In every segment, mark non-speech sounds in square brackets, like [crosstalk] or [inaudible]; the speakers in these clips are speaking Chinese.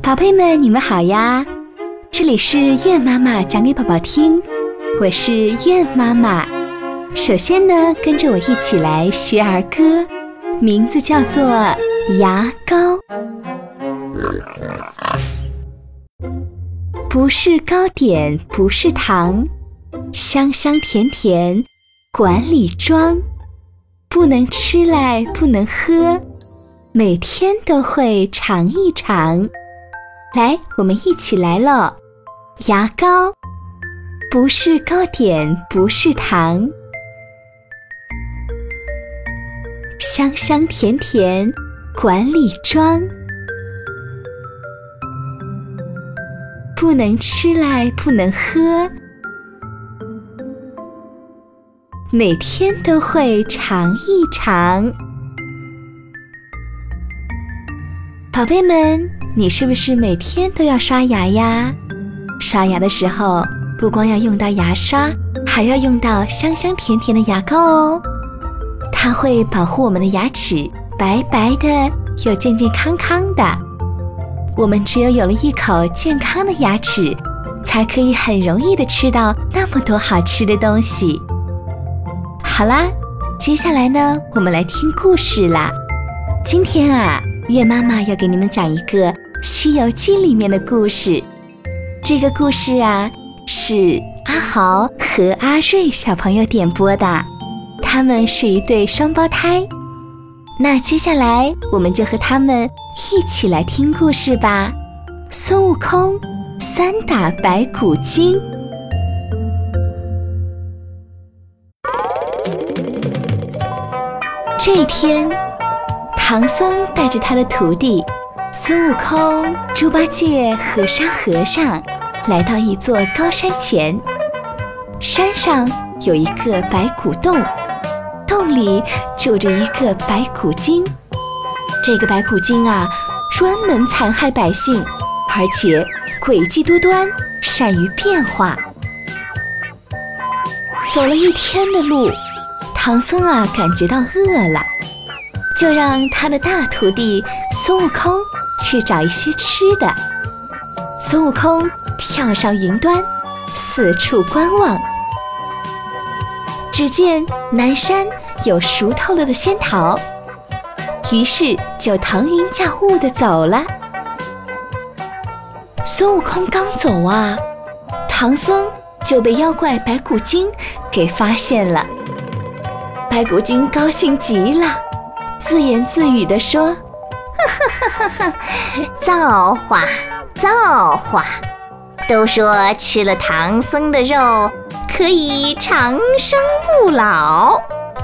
宝贝们，你们好呀！这里是月妈妈讲给宝宝听，我是月妈妈。首先呢，跟着我一起来学儿歌，名字叫做《牙膏》。不是糕点，不是糖，香香甜甜，管里装，不能吃来不能喝，每天都会尝一尝。来，我们一起来了。牙膏不是糕点，不是糖，香香甜甜，管里装，不能吃来不能喝，每天都会尝一尝。宝贝们。你是不是每天都要刷牙呀？刷牙的时候，不光要用到牙刷，还要用到香香甜甜的牙膏哦。它会保护我们的牙齿白白的又健健康康的。我们只有有了一口健康的牙齿，才可以很容易的吃到那么多好吃的东西。好啦，接下来呢，我们来听故事啦。今天啊，月妈妈要给你们讲一个。《西游记》里面的故事，这个故事啊是阿豪和阿瑞小朋友点播的，他们是一对双胞胎。那接下来我们就和他们一起来听故事吧。孙悟空三打白骨精。这天，唐僧带着他的徒弟。孙悟空、猪八戒和沙和尚来到一座高山前，山上有一个白骨洞，洞里住着一个白骨精。这个白骨精啊，专门残害百姓，而且诡计多端，善于变化。走了一天的路，唐僧啊感觉到饿了，就让他的大徒弟孙悟空。去找一些吃的。孙悟空跳上云端，四处观望。只见南山有熟透了的仙桃，于是就腾云驾雾的走了。孙悟空刚走啊，唐僧就被妖怪白骨精给发现了。白骨精高兴极了，自言自语地说。呵呵呵，造化，造化！都说吃了唐僧的肉可以长生不老，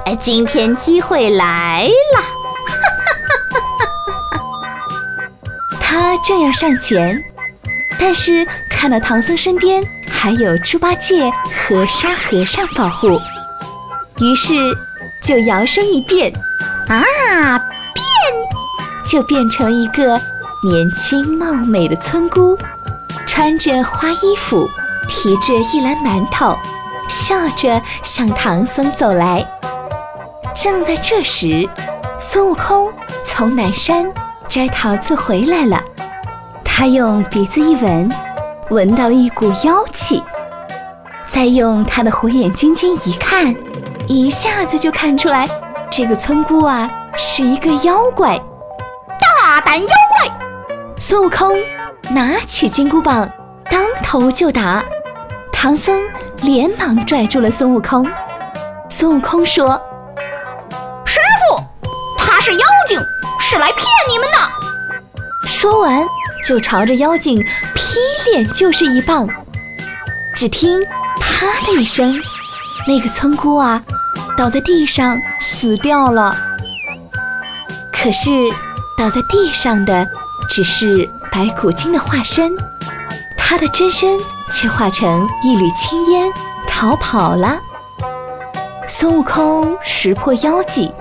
哎，今天机会来了！[laughs] 他正要上前，但是看到唐僧身边还有猪八戒和沙和尚保护，于是就摇身一变，啊！就变成一个年轻貌美的村姑，穿着花衣服，提着一篮馒头，笑着向唐僧走来。正在这时，孙悟空从南山摘桃子回来了。他用鼻子一闻，闻到了一股妖气，再用他的火眼金睛一看，一下子就看出来，这个村姑啊是一个妖怪。大胆妖怪！孙悟空拿起金箍棒，当头就打。唐僧连忙拽住了孙悟空。孙悟空说：“师傅，他是妖精，是来骗你们的。”说完就朝着妖精劈脸就是一棒。只听“啪”的一声，那个村姑啊，倒在地上死掉了。可是。倒在地上的只是白骨精的化身，他的真身却化成一缕青烟逃跑了。孙悟空识破妖计，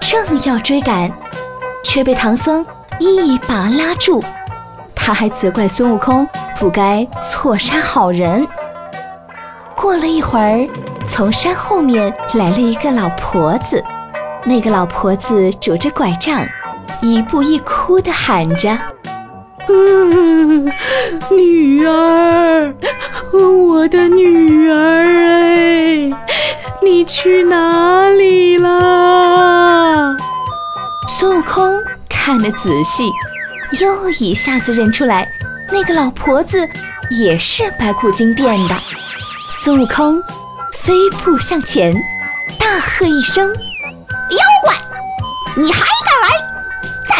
正要追赶，却被唐僧一把拉住。他还责怪孙悟空不该错杀好人。过了一会儿，从山后面来了一个老婆子，那个老婆子拄着拐杖。一步一哭地喊着：“嗯，[laughs] 女儿，我的女儿哎，你去哪里了？孙悟空看得仔细，又一下子认出来，那个老婆子也是白骨精变的。孙悟空飞步向前，大喝一声：“妖怪，你还敢来！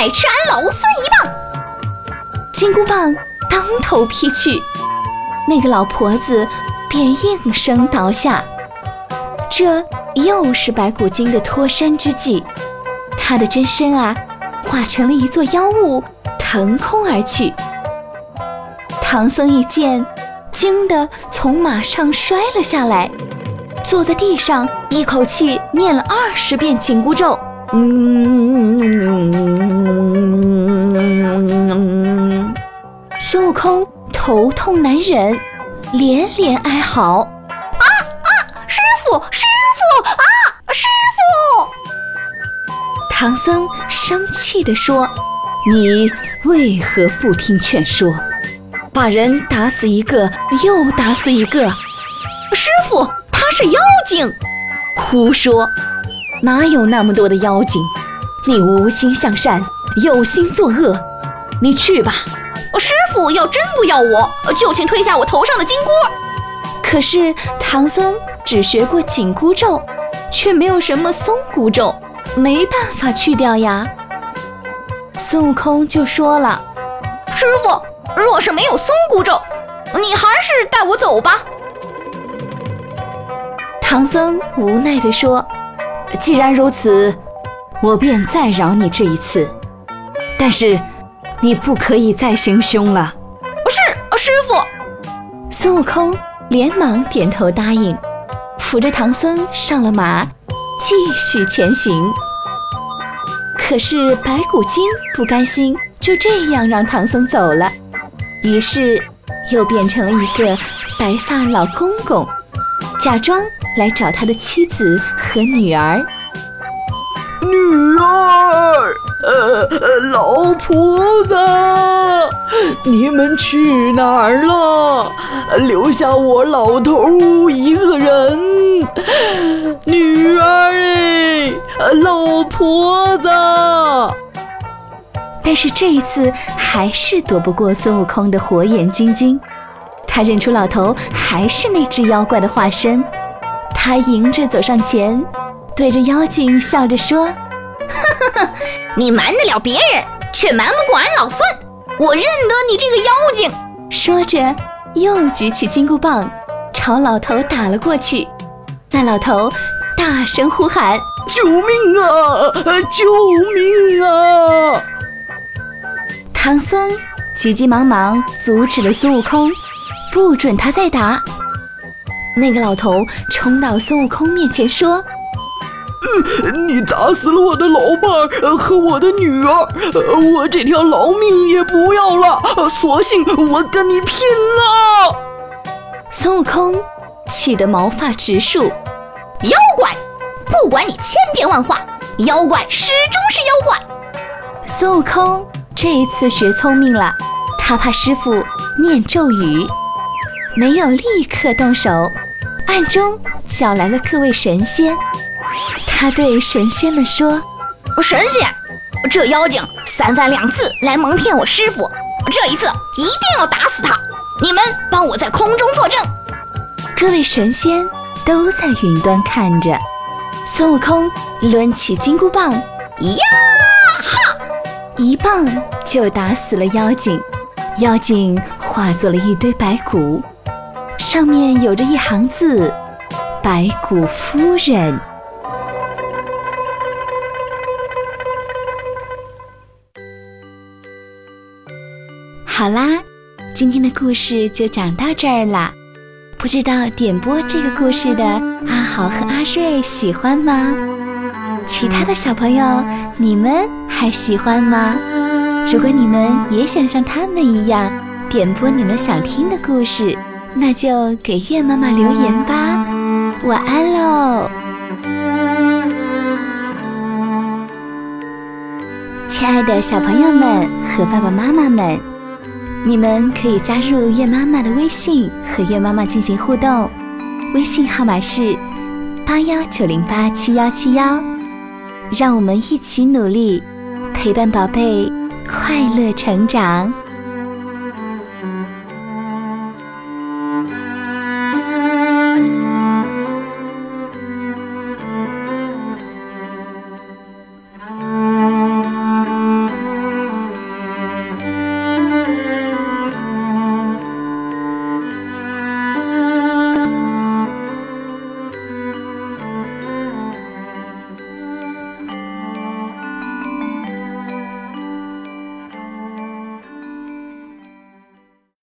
再吃俺老孙一棒！”金箍棒当头劈去，那个老婆子便应声倒下。这又是白骨精的脱身之计，她的真身啊，化成了一座妖物，腾空而去。唐僧一见，惊得从马上摔了下来，坐在地上，一口气念了二十遍紧箍咒。嗯。孙悟空头痛难忍，连连哀嚎：“啊啊！师傅，师傅啊，师傅！”唐僧生气地说：“你为何不听劝说，把人打死一个又打死一个？师傅，他是妖精！胡说，哪有那么多的妖精？你无心向善，有心作恶。你去吧。”师傅要真不要我，就请推下我头上的金箍。可是唐僧只学过紧箍咒，却没有什么松箍咒，没办法去掉呀。孙悟空就说了：“师傅，若是没有松箍咒，你还是带我走吧。”唐僧无奈地说：“既然如此，我便再饶你这一次。但是……”你不可以再行凶了。是，师傅。孙悟空连忙点头答应，扶着唐僧上了马，继续前行。可是白骨精不甘心就这样让唐僧走了，于是又变成了一个白发老公公，假装来找他的妻子和女儿。女儿。呃，老婆子，你们去哪儿了？留下我老头一个人。女儿哎，老婆子。但是这一次还是躲不过孙悟空的火眼金睛，他认出老头还是那只妖怪的化身。他迎着走上前，对着妖精笑着说。哈 [laughs] 哈你瞒得了别人，却瞒不过俺老孙。我认得你这个妖精。说着，又举起金箍棒，朝老头打了过去。那老头大声呼喊：“救命啊！救命啊！”唐僧急急忙忙阻止了孙悟空，不准他再打。那个老头冲到孙悟空面前说。你打死了我的老伴儿和我的女儿，我这条老命也不要了，索性我跟你拼了！孙悟空气得毛发直竖，妖怪，不管你千变万化，妖怪始终是妖怪。孙悟空这一次学聪明了，他怕师傅念咒语，没有立刻动手，暗中叫来了各位神仙。他对神仙们说：“神仙，这妖精三番两次来蒙骗我师傅，这一次一定要打死他！你们帮我在空中作证。”各位神仙都在云端看着。孙悟空抡起金箍棒，呀哈，一棒就打死了妖精。妖精化作了一堆白骨，上面有着一行字：“白骨夫人。”好啦，今天的故事就讲到这儿啦。不知道点播这个故事的阿豪和阿瑞喜欢吗？其他的小朋友，你们还喜欢吗？如果你们也想像他们一样点播你们想听的故事，那就给月妈妈留言吧。晚安喽，亲爱的小朋友们和爸爸妈妈们。你们可以加入月妈妈的微信和月妈妈进行互动，微信号码是八幺九零八七幺七幺。让我们一起努力，陪伴宝贝快乐成长。